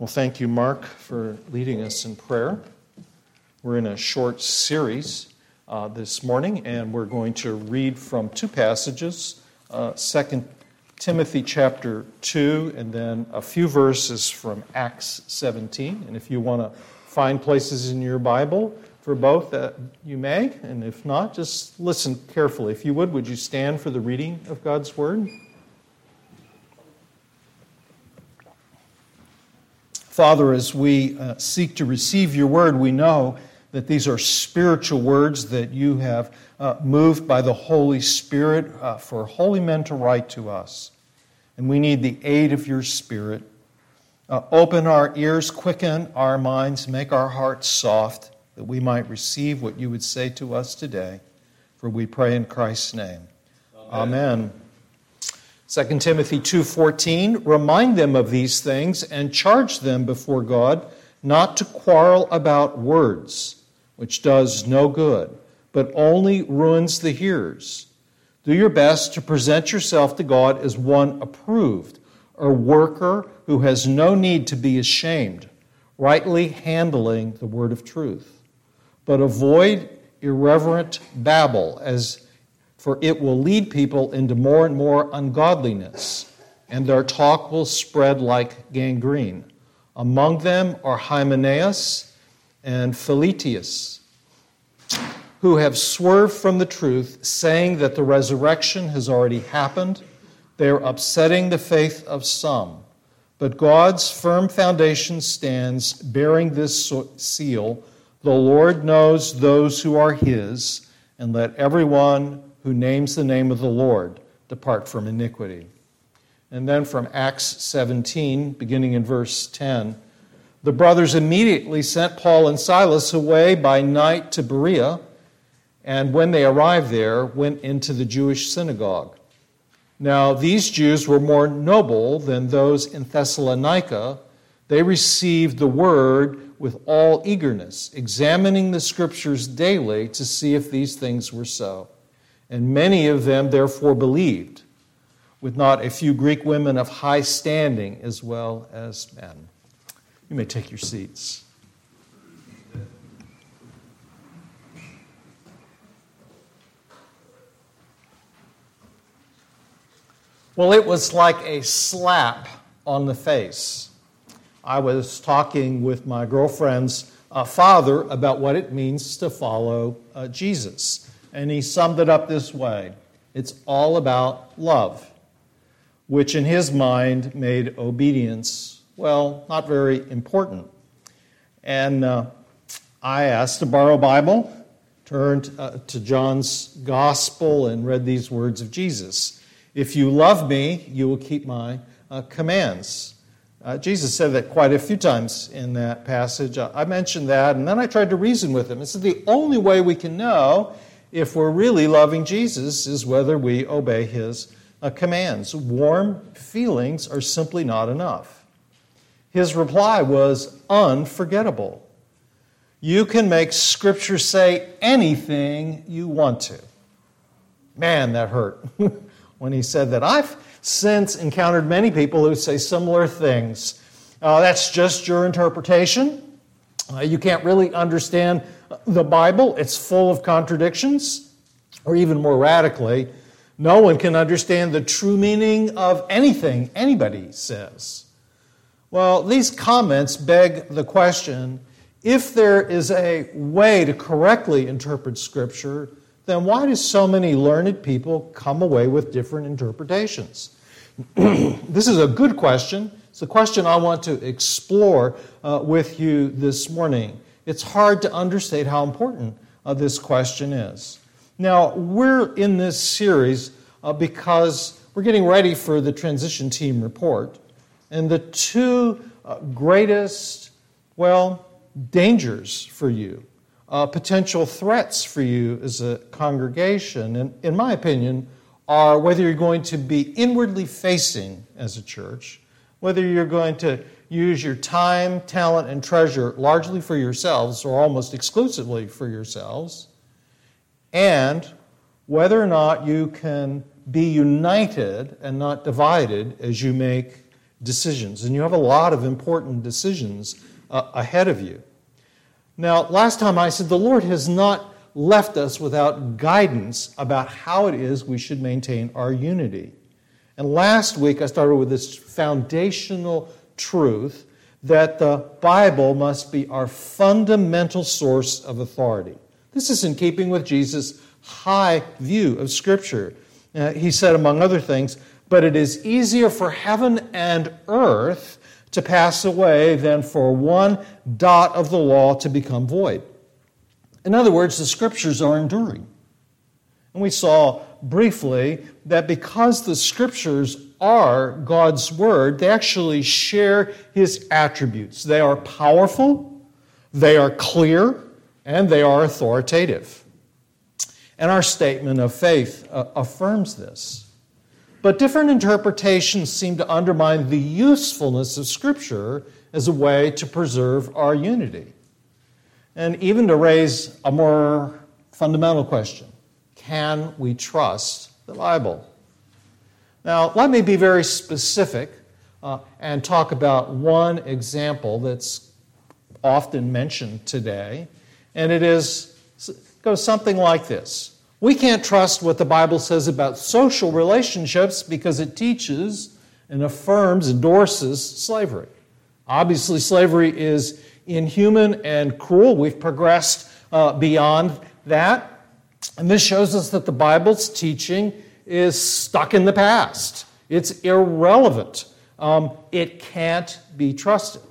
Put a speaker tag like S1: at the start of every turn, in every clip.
S1: Well, thank you, Mark, for leading us in prayer. We're in a short series uh, this morning, and we're going to read from two passages uh, 2 Timothy chapter 2, and then a few verses from Acts 17. And if you want to find places in your Bible for both, uh, you may. And if not, just listen carefully. If you would, would you stand for the reading of God's Word? Father, as we uh, seek to receive your word, we know that these are spiritual words that you have uh, moved by the Holy Spirit uh, for holy men to write to us. And we need the aid of your Spirit. Uh, open our ears, quicken our minds, make our hearts soft, that we might receive what you would say to us today. For we pray in Christ's name. Amen. Amen. 2 Timothy 2:14 remind them of these things and charge them before God not to quarrel about words which does no good but only ruins the hearers. Do your best to present yourself to God as one approved a worker who has no need to be ashamed rightly handling the word of truth. But avoid irreverent babble as for it will lead people into more and more ungodliness, and their talk will spread like gangrene. Among them are Hymenaeus and Philetus, who have swerved from the truth, saying that the resurrection has already happened. They are upsetting the faith of some. But God's firm foundation stands, bearing this seal The Lord knows those who are his, and let everyone who names the name of the Lord depart from iniquity. And then from Acts 17, beginning in verse 10, the brothers immediately sent Paul and Silas away by night to Berea, and when they arrived there, went into the Jewish synagogue. Now, these Jews were more noble than those in Thessalonica. They received the word with all eagerness, examining the scriptures daily to see if these things were so. And many of them therefore believed, with not a few Greek women of high standing as well as men. You may take your seats. Well, it was like a slap on the face. I was talking with my girlfriend's uh, father about what it means to follow uh, Jesus and he summed it up this way it's all about love, which in his mind made obedience, well, not very important. And uh, I asked to borrow a Bible, turned uh, to John's Gospel, and read these words of Jesus If you love me, you will keep my uh, commands. Uh, Jesus said that quite a few times in that passage. I mentioned that, and then I tried to reason with him. This is the only way we can know if we're really loving Jesus is whether we obey his uh, commands. Warm feelings are simply not enough. His reply was unforgettable. You can make Scripture say anything you want to. Man, that hurt when he said that. I've since encountered many people who say similar things. Uh, that's just your interpretation. Uh, you can't really understand the Bible, it's full of contradictions. Or even more radically, no one can understand the true meaning of anything anybody says. Well, these comments beg the question if there is a way to correctly interpret Scripture, then why do so many learned people come away with different interpretations? this is a good question. It's a question I want to explore uh, with you this morning it's hard to understate how important uh, this question is. Now, we're in this series uh, because we're getting ready for the transition team report. And the two uh, greatest, well, dangers for you, uh, potential threats for you as a congregation, and in my opinion, are whether you're going to be inwardly facing as a church, whether you're going to use your time, talent, and treasure largely for yourselves or almost exclusively for yourselves, and whether or not you can be united and not divided as you make decisions. And you have a lot of important decisions uh, ahead of you. Now, last time I said the Lord has not left us without guidance about how it is we should maintain our unity. And last week I started with this foundational truth that the Bible must be our fundamental source of authority. This is in keeping with Jesus' high view of Scripture. Uh, he said, among other things, but it is easier for heaven and earth to pass away than for one dot of the law to become void. In other words, the Scriptures are enduring. And we saw briefly that because the Scriptures are God's Word, they actually share His attributes. They are powerful, they are clear, and they are authoritative. And our statement of faith uh, affirms this. But different interpretations seem to undermine the usefulness of Scripture as a way to preserve our unity. And even to raise a more fundamental question can we trust the Bible? Now, let me be very specific uh, and talk about one example that's often mentioned today, and it is goes something like this. We can't trust what the Bible says about social relationships because it teaches and affirms, endorses slavery. Obviously, slavery is inhuman and cruel. We've progressed uh, beyond that. And this shows us that the Bible's teaching is stuck in the past, it's irrelevant. Um, it can't be trusted.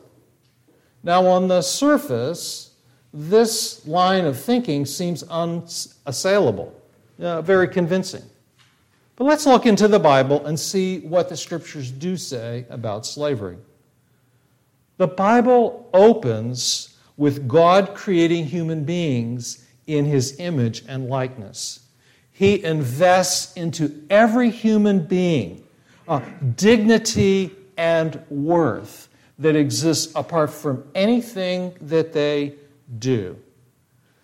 S1: Now, on the surface, this line of thinking seems unassailable, uh, very convincing. But let's look into the Bible and see what the scriptures do say about slavery. The Bible opens with God creating human beings in his image and likeness. He invests into every human being uh, dignity and worth that exists apart from anything that they do.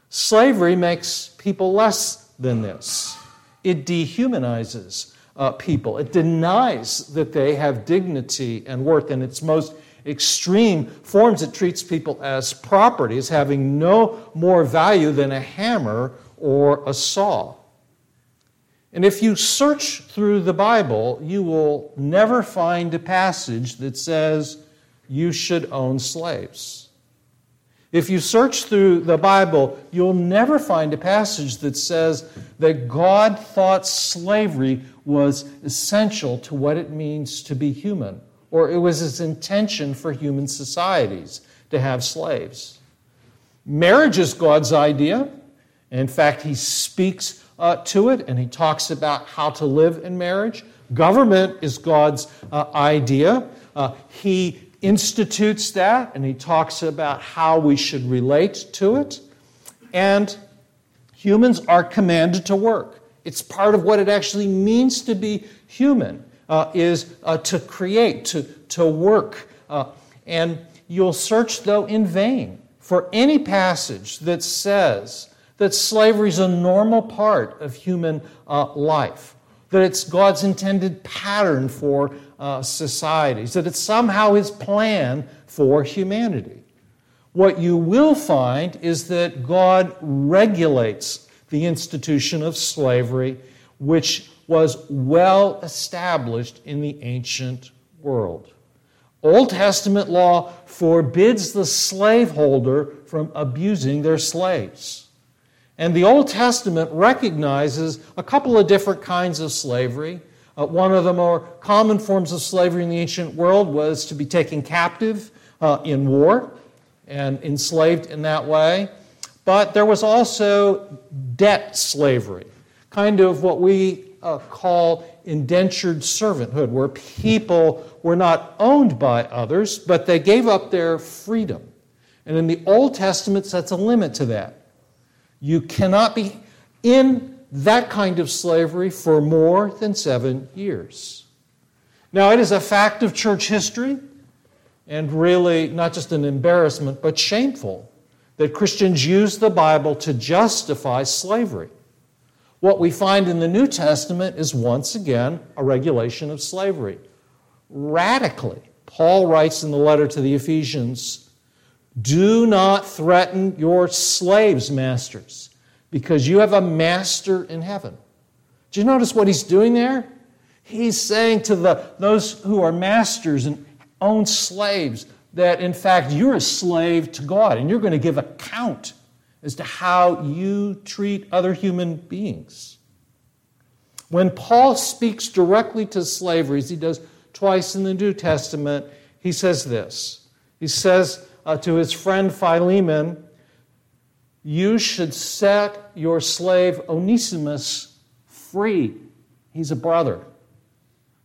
S1: Slavery makes people less than this, it dehumanizes uh, people, it denies that they have dignity and worth in its most extreme forms. It treats people as property, as having no more value than a hammer or a saw. And if you search through the Bible, you will never find a passage that says you should own slaves. If you search through the Bible, you'll never find a passage that says that God thought slavery was essential to what it means to be human, or it was his intention for human societies to have slaves. Marriage is God's idea. In fact, he speaks uh, to it, and he talks about how to live in marriage. Government is God's uh, idea. Uh, he institutes that, and he talks about how we should relate to it. And humans are commanded to work. It's part of what it actually means to be human, uh, is uh, to create, to, to work. Uh, and you'll search, though, in vain for any passage that says that slavery is a normal part of human uh, life, that it's God's intended pattern for uh, societies, that it's somehow His plan for humanity. What you will find is that God regulates the institution of slavery, which was well established in the ancient world. Old Testament law forbids the slaveholder from abusing their slaves. And the Old Testament recognizes a couple of different kinds of slavery. Uh, one of the more common forms of slavery in the ancient world was to be taken captive uh, in war and enslaved in that way. But there was also debt slavery, kind of what we uh, call indentured servanthood, where people were not owned by others, but they gave up their freedom. And in the Old Testament, sets a limit to that. You cannot be in that kind of slavery for more than seven years. Now, it is a fact of church history, and really not just an embarrassment, but shameful, that Christians use the Bible to justify slavery. What we find in the New Testament is once again a regulation of slavery. radically. Paul writes in the letter to the Ephesians Do not threaten your slaves, masters, because you have a master in heaven. Do you notice what he's doing there? He's saying to the, those who are masters and own slaves that, in fact, you're a slave to God and you're going to give account as to how you treat other human beings. When Paul speaks directly to slavery, as he does twice in the New Testament, he says this. He says uh, to his friend Philemon, You should set your slave Onesimus free. He's a brother.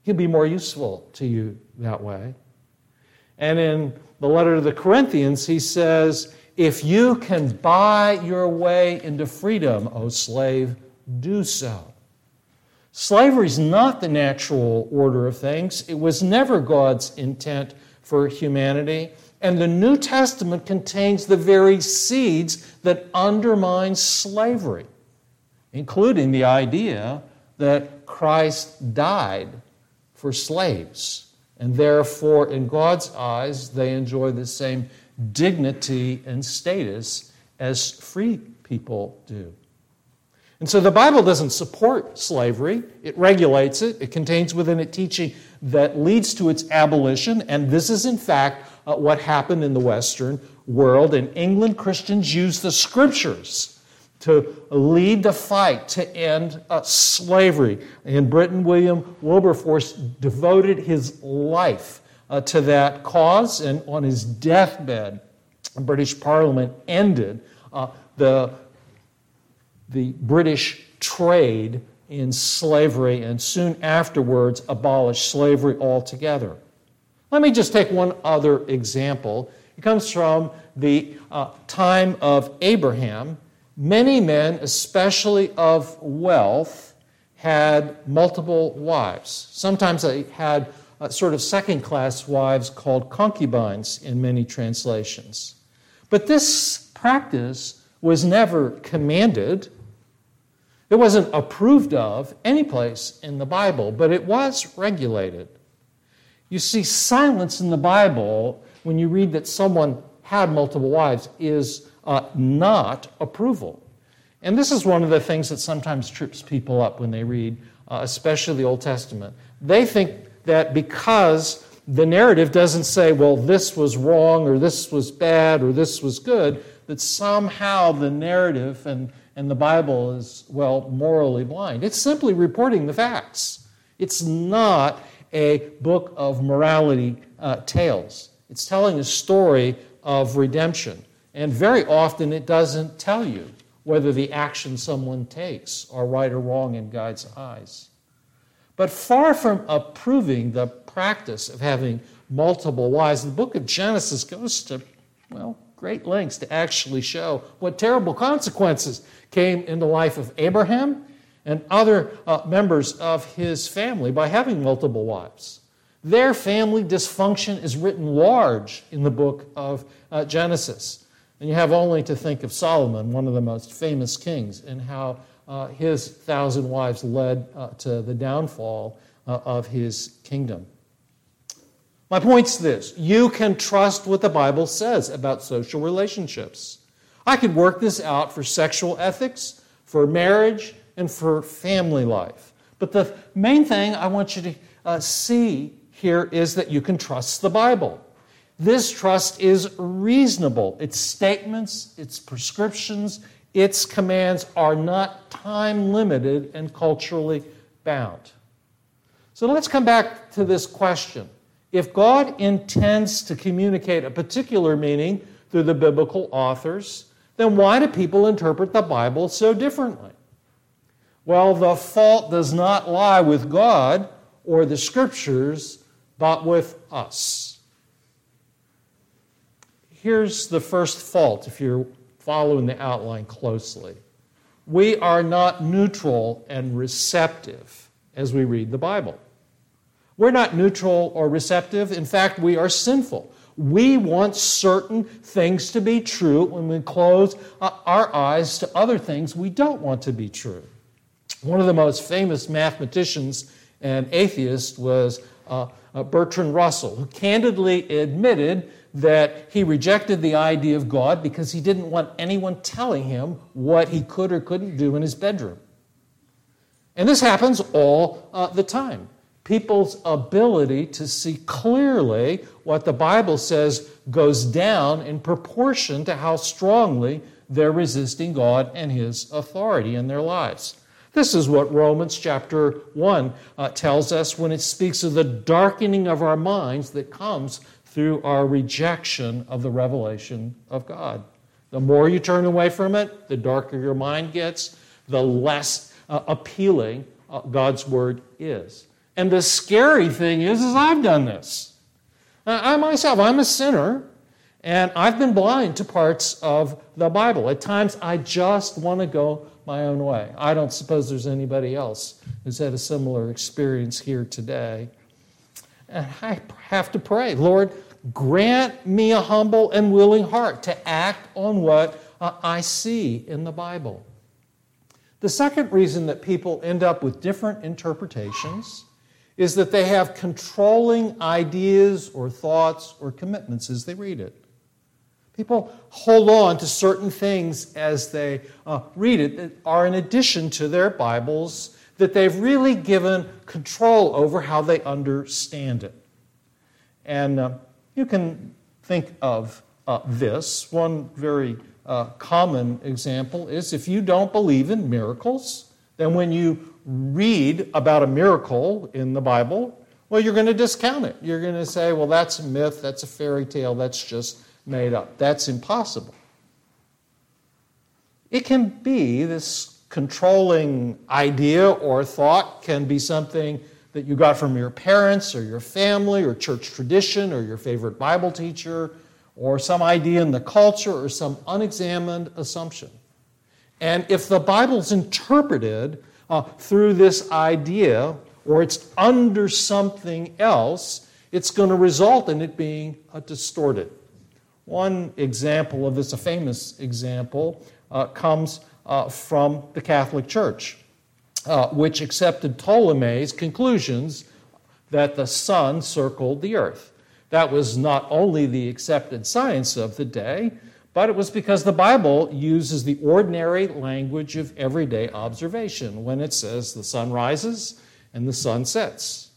S1: He'll be more useful to you that way. And in the letter to the Corinthians, he says, If you can buy your way into freedom, O slave, do so. Slavery is not the natural order of things. It was never God's intent for humanity. And the New Testament contains the very seeds that undermine slavery, including the idea that Christ died for slaves. And therefore, in God's eyes, they enjoy the same dignity and status as free people do. And so the Bible doesn't support slavery, it regulates it. It contains within it teaching that leads to its abolition. And this is, in fact, uh, what happened in the Western world. In England, Christians used the scriptures to lead the fight to end uh, slavery. In Britain, William Wilberforce devoted his life uh, to that cause, and on his deathbed, the British Parliament ended uh, the the British trade in slavery and soon afterwards abolished slavery altogether. Let me just take one other example. It comes from the uh, time of Abraham. Many men, especially of wealth, had multiple wives. Sometimes they had uh, sort of second class wives called concubines in many translations. But this practice was never commanded. It wasn't approved of any place in the Bible, but it was regulated. You see, silence in the Bible, when you read that someone had multiple wives, is uh, not approval. And this is one of the things that sometimes trips people up when they read, uh, especially the Old Testament. They think that because the narrative doesn't say, well, this was wrong, or this was bad, or this was good, that somehow the narrative and and the Bible is, well, morally blind. It's simply reporting the facts. It's not a book of morality uh, tales. It's telling a story of redemption. And very often it doesn't tell you whether the action someone takes are right or wrong in God's eyes. But far from approving the practice of having multiple wives, the book of Genesis goes to, well, great lengths to actually show what terrible consequences came in the life of Abraham and other uh, members of his family by having multiple wives. Their family dysfunction is written large in the book of uh, Genesis. And you have only to think of Solomon, one of the most famous kings, and how uh, his thousand wives led uh, to the downfall uh, of his kingdom. My point's this you can trust what the Bible says about social relationships. I could work this out for sexual ethics, for marriage, and for family life. But the main thing I want you to uh, see here is that you can trust the Bible. This trust is reasonable. Its statements, its prescriptions, its commands are not time limited and culturally bound. So let's come back to this question. If God intends to communicate a particular meaning through the biblical authors, then why do people interpret the Bible so differently? Well, the fault does not lie with God or the scriptures, but with us. Here's the first fault if you're following the outline closely. We are not neutral and receptive as we read the Bible. We're not neutral or receptive. In fact, we are sinful. We want certain things to be true when we close uh, our eyes to other things we don't want to be true. One of the most famous mathematicians and atheist was uh, uh, Bertrand Russell, who candidly admitted that he rejected the idea of God because he didn't want anyone telling him what he could or couldn't do in his bedroom. And this happens all uh, the time. People's ability to see clearly what the Bible says goes down in proportion to how strongly they're resisting God and His authority in their lives. This is what Romans chapter 1 uh, tells us when it speaks of the darkening of our minds that comes through our rejection of the revelation of God. The more you turn away from it, the darker your mind gets, the less uh, appealing uh, God's word is. And the scary thing is, is I've done this. I myself, I'm a sinner, and I've been blind to parts of the Bible. At times, I just want to go my own way. I don't suppose there's anybody else who's had a similar experience here today. And I have to pray, Lord, grant me a humble and willing heart to act on what uh, I see in the Bible. The second reason that people end up with different interpretations is that they have controlling ideas or thoughts or commitments as they read it. People hold on to certain things as they uh, read it that are in addition to their Bibles that they've really given control over how they understand it. And uh, you can think of uh, this. One very uh, common example is if you don't believe in miracles, then when you read about a miracle in the Bible, well, you're going to discount it. You're going to say, well, that's a myth, that's a fairy tale, that's just made up. That's impossible. It can be this controlling idea or thought, can be something that you got from your parents or your family or church tradition or your favorite Bible teacher or some idea in the culture or some unexamined assumption. And if the Bible's interpreted uh, through this idea or it's under something else, it's going to result in it being uh, distorted. One example of this, a famous example, uh, comes uh, from the Catholic Church uh, which accepted Ptolemy's conclusions that the sun circled the earth. That was not only the accepted science of the day, but it was because the Bible uses the ordinary language of everyday observation when it says the sun rises and the sun sets.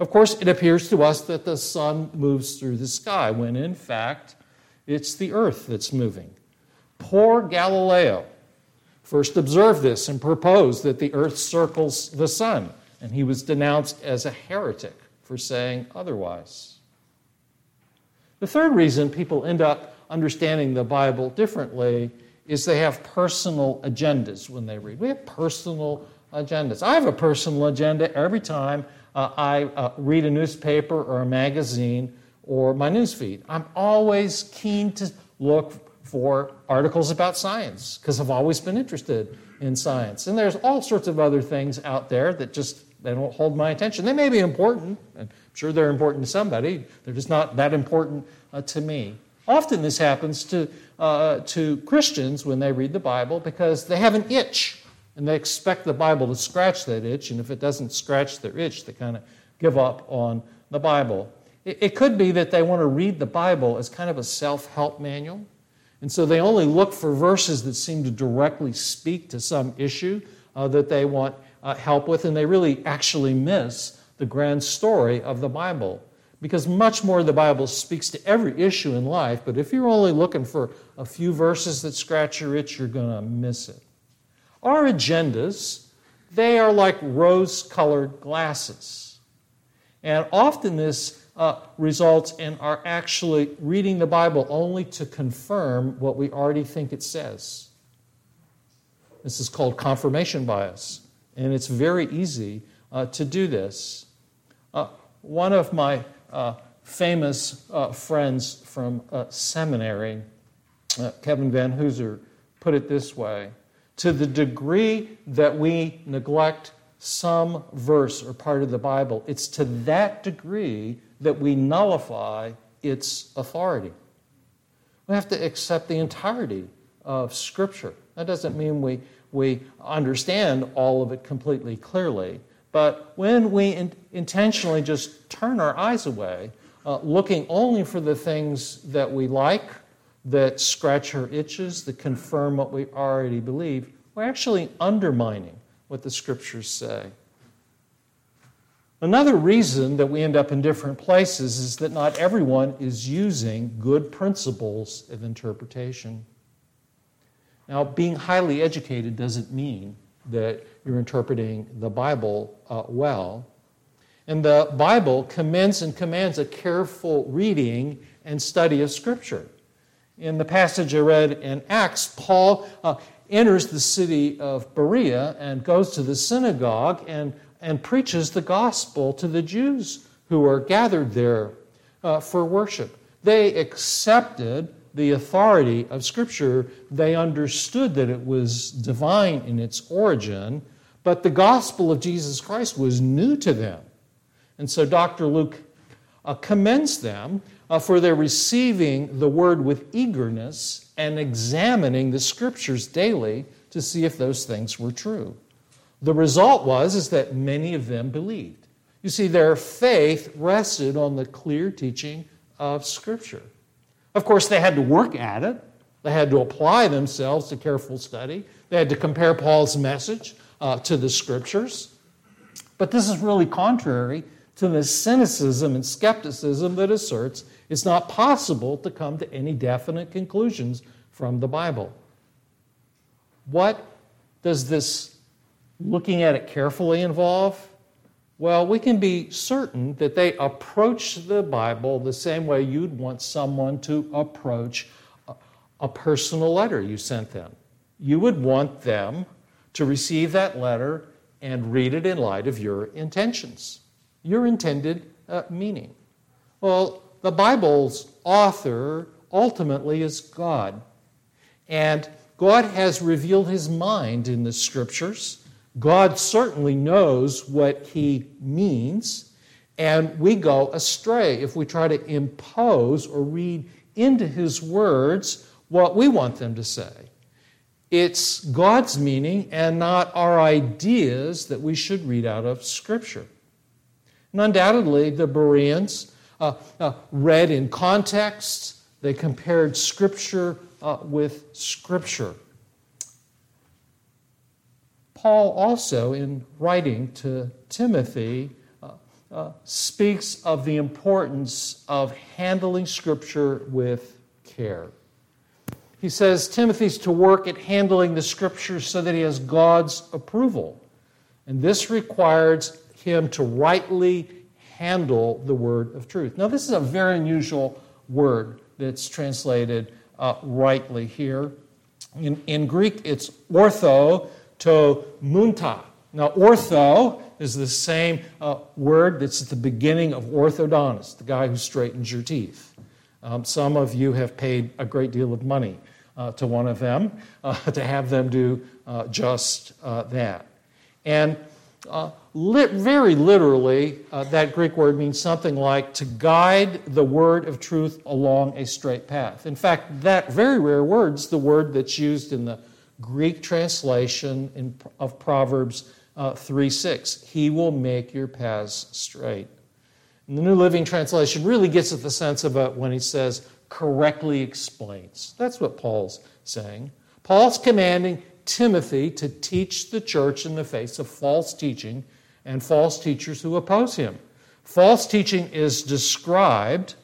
S1: Of course, it appears to us that the sun moves through the sky, when in fact, it's the earth that's moving. Poor Galileo first observed this and proposed that the earth circles the sun, and he was denounced as a heretic for saying otherwise. The third reason people end up understanding the Bible differently is they have personal agendas when they read. We have personal agendas. I have a personal agenda every time uh, I uh, read a newspaper or a magazine or my newsfeed. I'm always keen to look for articles about science because I've always been interested in science. And there's all sorts of other things out there that just they don't hold my attention. They may be important, and I'm sure they're important to somebody. They're just not that important uh, to me. Often this happens to, uh, to Christians when they read the Bible because they have an itch and they expect the Bible to scratch that itch, and if it doesn't scratch their itch, they kind of give up on the Bible. It, it could be that they want to read the Bible as kind of a self help manual. And so they only look for verses that seem to directly speak to some issue uh, that they want uh, help with, and they really actually miss the grand story of the Bible. Because much more of the Bible speaks to every issue in life, but if you're only looking for a few verses that scratch your itch, you're going to miss it. Our agendas, they are like rose colored glasses. And often this uh, results in our actually reading the Bible only to confirm what we already think it says. This is called confirmation bias, and it's very easy uh, to do this. Uh, one of my famous uh, friends from uh, seminary, Kevin Vanhoozer, put it this way To the degree that we neglect some verse or part of the Bible, it's to that degree that we nullify its authority. We have to accept the entirety of Scripture. That doesn't mean we, we understand all of it completely clearly, But when we in- intentionally just turn our eyes away, uh, looking only for the things that we like, that scratch our itches, that confirm what we already believe, we're actually undermining what the scriptures say. Another reason that we end up in different places is that not everyone is using good principles of interpretation. Now, being highly educated doesn't mean that you're interpreting the Bible uh, well. And the Bible commends and commands a careful reading and study of Scripture. In the passage I read in Acts, Paul uh, enters the city of Berea and goes to the synagogue and and preaches the gospel to the Jews who are gathered there uh, for worship. They accepted the authority of Scripture. They understood that it was divine in its origin, but the gospel of Jesus Christ was new to them. And so Dr. Luke uh, commends them uh, for their receiving the word with eagerness and examining the Scriptures daily to see if those things were true. The result was is that many of them believed. You see, their faith rested on the clear teaching of Scripture. Of course, they had to work at it. They had to apply themselves to careful study. They had to compare Paul's message uh, to the Scriptures. But this is really contrary to the cynicism and skepticism that asserts it's not possible to come to any definite conclusions from the Bible. What does this looking at it carefully involve? Well, we can be certain that they approach the Bible the same way you'd want someone to approach a personal letter you sent them. You would want them to receive that letter and read it in light of your intentions, your intended uh, meaning. Well, the Bible's author ultimately is God. And God has revealed his mind in the scriptures. God certainly knows what he means, and we go astray if we try to impose or read into his words what we want them to say. It's God's meaning and not our ideas that we should read out of Scripture. And undoubtedly, the Bereans uh, uh, read in context, they compared Scripture uh, with Scripture. Paul also, in writing to Timothy, uh, uh, speaks of the importance of handling Scripture with care. He says Timothy's to work at handling the Scriptures so that he has God's approval. And this requires him to rightly handle the word of truth. Now, this is a very unusual word that's translated uh, rightly here. In, in Greek, it's ortho, to munta. Now, ortho is the same uh, word that's at the beginning of orthodontist, the guy who straightens your teeth. Um, some of you have paid a great deal of money uh, to one of them uh, to have them do uh, just uh, that. And uh, very literally, that Greek word means something like to guide the word of truth along a straight path. In fact, that very rare word's the word that's used in the Greek translation in, of Proverbs uh, 3 6. He will make your paths straight. And the New Living Translation really gets at the sense of it when he says, correctly explains. That's what Paul's saying. Paul's commanding Timothy to teach the church in the face of false teaching and false teachers who oppose him. False teaching is described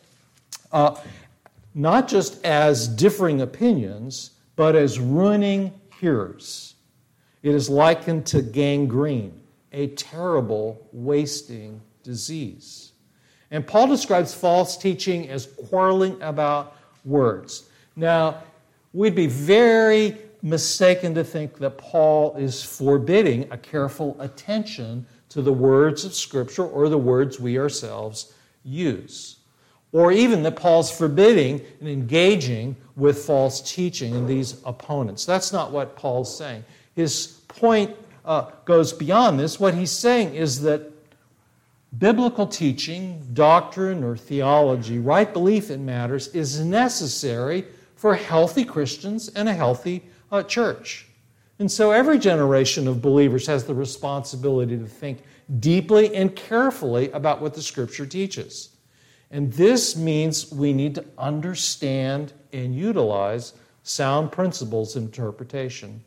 S1: uh, not just as differing opinions, but as ruining hearers. It is likened to gangrene, a terrible, wasting disease. And Paul describes false teaching as quarreling about words. Now, we'd be very mistaken to think that Paul is forbidding a careful attention to the words of Scripture or the words we ourselves use or even that Paul's forbidding and engaging with false teaching and these opponents. That's not what Paul's saying. His point uh, goes beyond this. What he's saying is that biblical teaching, doctrine, or theology, right belief in matters, is necessary for healthy Christians and a healthy uh, church. And so every generation of believers has the responsibility to think deeply and carefully about what the Scripture teaches. And this means we need to understand and utilize sound principles of interpretation.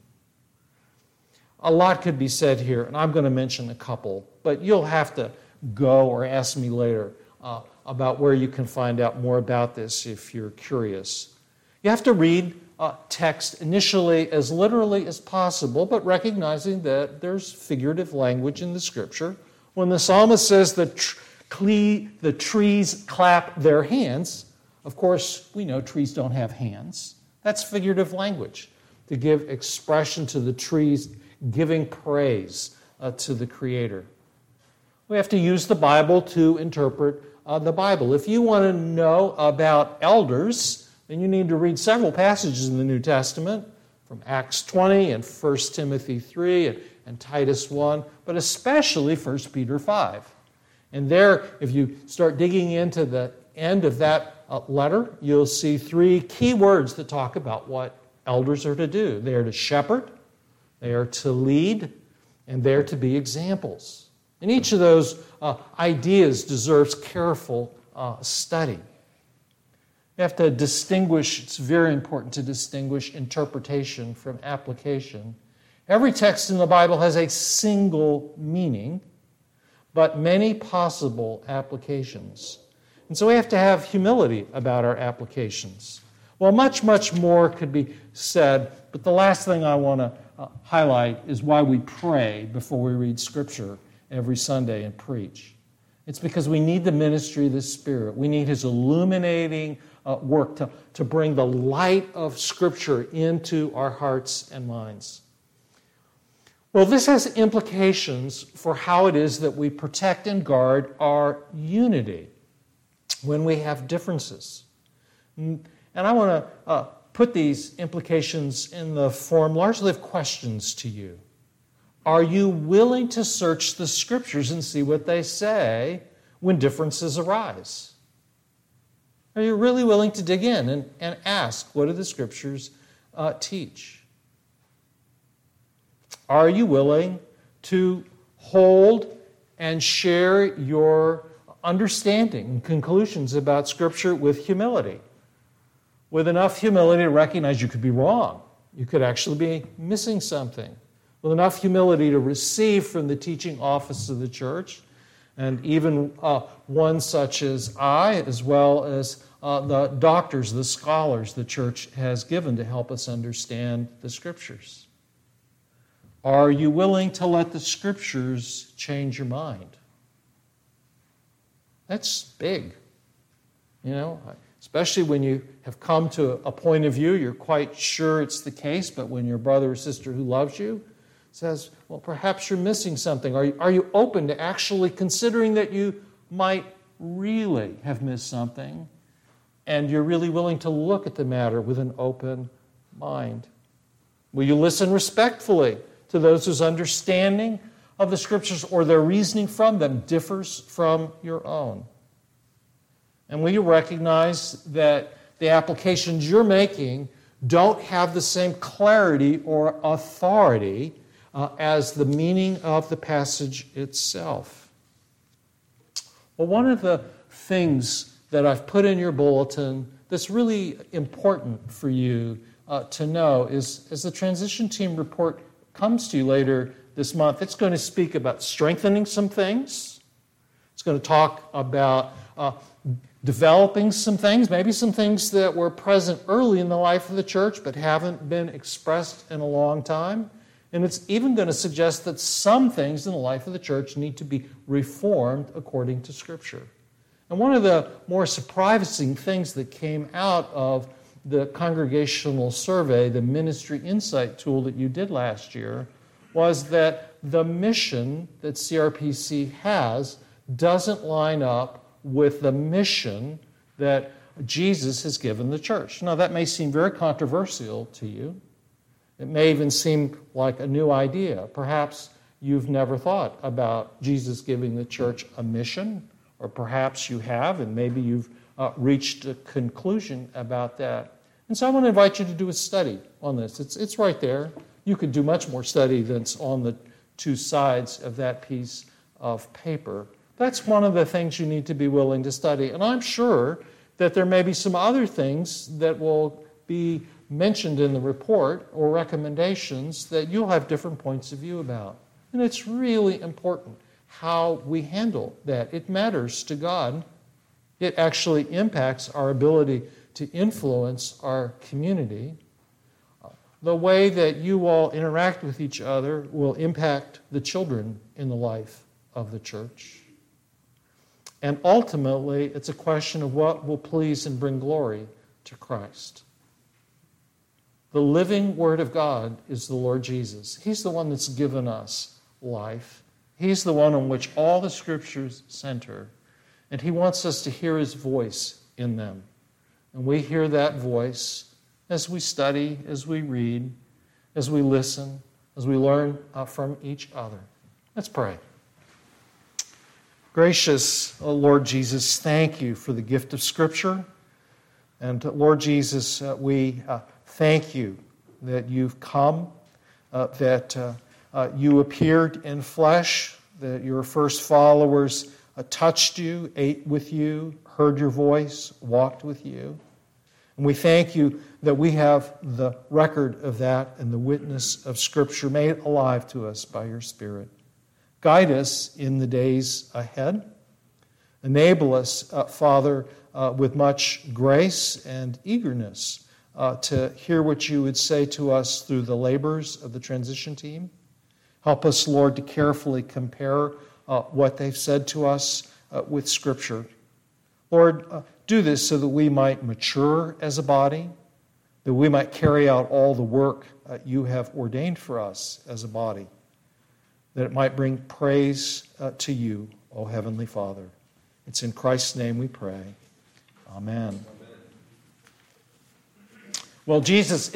S1: A lot could be said here, and I'm going to mention a couple, but you'll have to go or ask me later uh, about where you can find out more about this if you're curious. You have to read uh, text initially as literally as possible, but recognizing that there's figurative language in the scripture. When the psalmist says the, tr- the trees clap their hands, of course, we know trees don't have hands. That's figurative language to give expression to the trees giving praise uh, to the Creator. We have to use the Bible to interpret uh, the Bible. If you want to know about elders, then you need to read several passages in the New Testament from Acts 20 and 1 Timothy 3 and, and Titus 1, but especially 1 Peter 5. And there, if you start digging into the end of that uh, letter, you'll see three key words that talk about what elders are to do they are to shepherd, they are to lead, and they're to be examples. And each of those uh, ideas deserves careful uh, study. You have to distinguish, it's very important to distinguish interpretation from application. Every text in the Bible has a single meaning, but many possible applications. And so we have to have humility about our applications. Well, much, much more could be said, but the last thing I want to uh, highlight is why we pray before we read Scripture every Sunday and preach. It's because we need the ministry of the Spirit. We need His illuminating uh, work to, to bring the light of Scripture into our hearts and minds. Well, this has implications for how it is that we protect and guard our unity when we have differences. And I want to uh, put these implications in the form largely of questions to you. Are you willing to search the scriptures and see what they say when differences arise? Are you really willing to dig in and, and ask, what do the scriptures uh, teach? Are you willing to hold and share your understanding and conclusions about Scripture with humility? With enough humility to recognize you could be wrong, you could actually be missing something. With enough humility to receive from the teaching office of the church and even uh, one such as I, as well as uh, the doctors, the scholars the church has given to help us understand the scriptures. Are you willing to let the scriptures change your mind? That's big. You know, especially when you have come to a point of view, you're quite sure it's the case, but when your brother or sister who loves you says, well, perhaps you're missing something. Are you, are you open to actually considering that you might really have missed something? And you're really willing to look at the matter with an open mind. Will you listen respectfully to those whose understanding of the scriptures or their reasoning from them differs from your own? And you recognize that the applications you're making don't have the same clarity or authority uh, as the meaning of the passage itself. Well, one of the things that I've put in your bulletin that's really important for you uh, to know is as the transition team report comes to you later this month, it's going to speak about strengthening some things. It's going to talk about uh, developing some things, maybe some things that were present early in the life of the church but haven't been expressed in a long time. And it's even going to suggest that some things in the life of the church need to be reformed according to Scripture. And one of the more surprising things that came out of the congregational survey, the ministry insight tool that you did last year, was that the mission that CRPC has doesn't line up with the mission that Jesus has given the church. Now, that may seem very controversial to you. It may even seem like a new idea. Perhaps you've never thought about Jesus giving the church a mission, or perhaps you have, and maybe you've uh, reached a conclusion about that. And so I want to invite you to do a study on this. It's, it's right there. You could do much more study than's on the two sides of that piece of paper. That's one of the things you need to be willing to study. And I'm sure that there may be some other things that will be mentioned in the report or recommendations that you'll have different points of view about. And it's really important how we handle that. It matters to God. It actually impacts our ability to influence our community. The way that you all interact with each other will impact the children in the life of the church. And ultimately, it's a question of what will please and bring glory to Christ. The living Word of God is the Lord Jesus. He's the one that's given us life. He's the one on which all the scriptures center. And He wants us to hear His voice in them. And we hear that voice as we study, as we read, as we listen, as we learn uh, from each other. Let's pray. Gracious oh Lord Jesus, thank you for the gift of Scripture. And uh, Lord Jesus, uh, we uh, thank you that you've come, uh, that uh, uh, you appeared in flesh, that your first followers touched you, ate with you, heard your voice, walked with you. And we thank you that we have the record of that and the witness of Scripture made alive to us by your Spirit. Guide us in the days ahead. Enable us, uh, Father, uh, with much grace and eagerness uh, to hear what you would say to us through the labors of the transition team. Help us, Lord, to carefully compare uh, what they've said to us uh, with Scripture. Lord, uh, do this so that we might mature as a body, that we might carry out all the work you have ordained for us as a body that it might bring praise uh, to you, O Heavenly Father. It's in Christ's name we pray. Amen. Well, Jesus